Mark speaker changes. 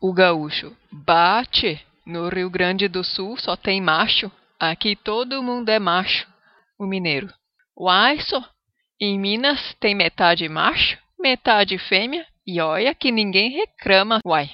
Speaker 1: O gaúcho: Bate! No Rio Grande do Sul só tem macho. Aqui todo mundo é macho. O mineiro: Uai, só! Em Minas tem metade macho, metade fêmea. E olha que ninguém reclama, uai.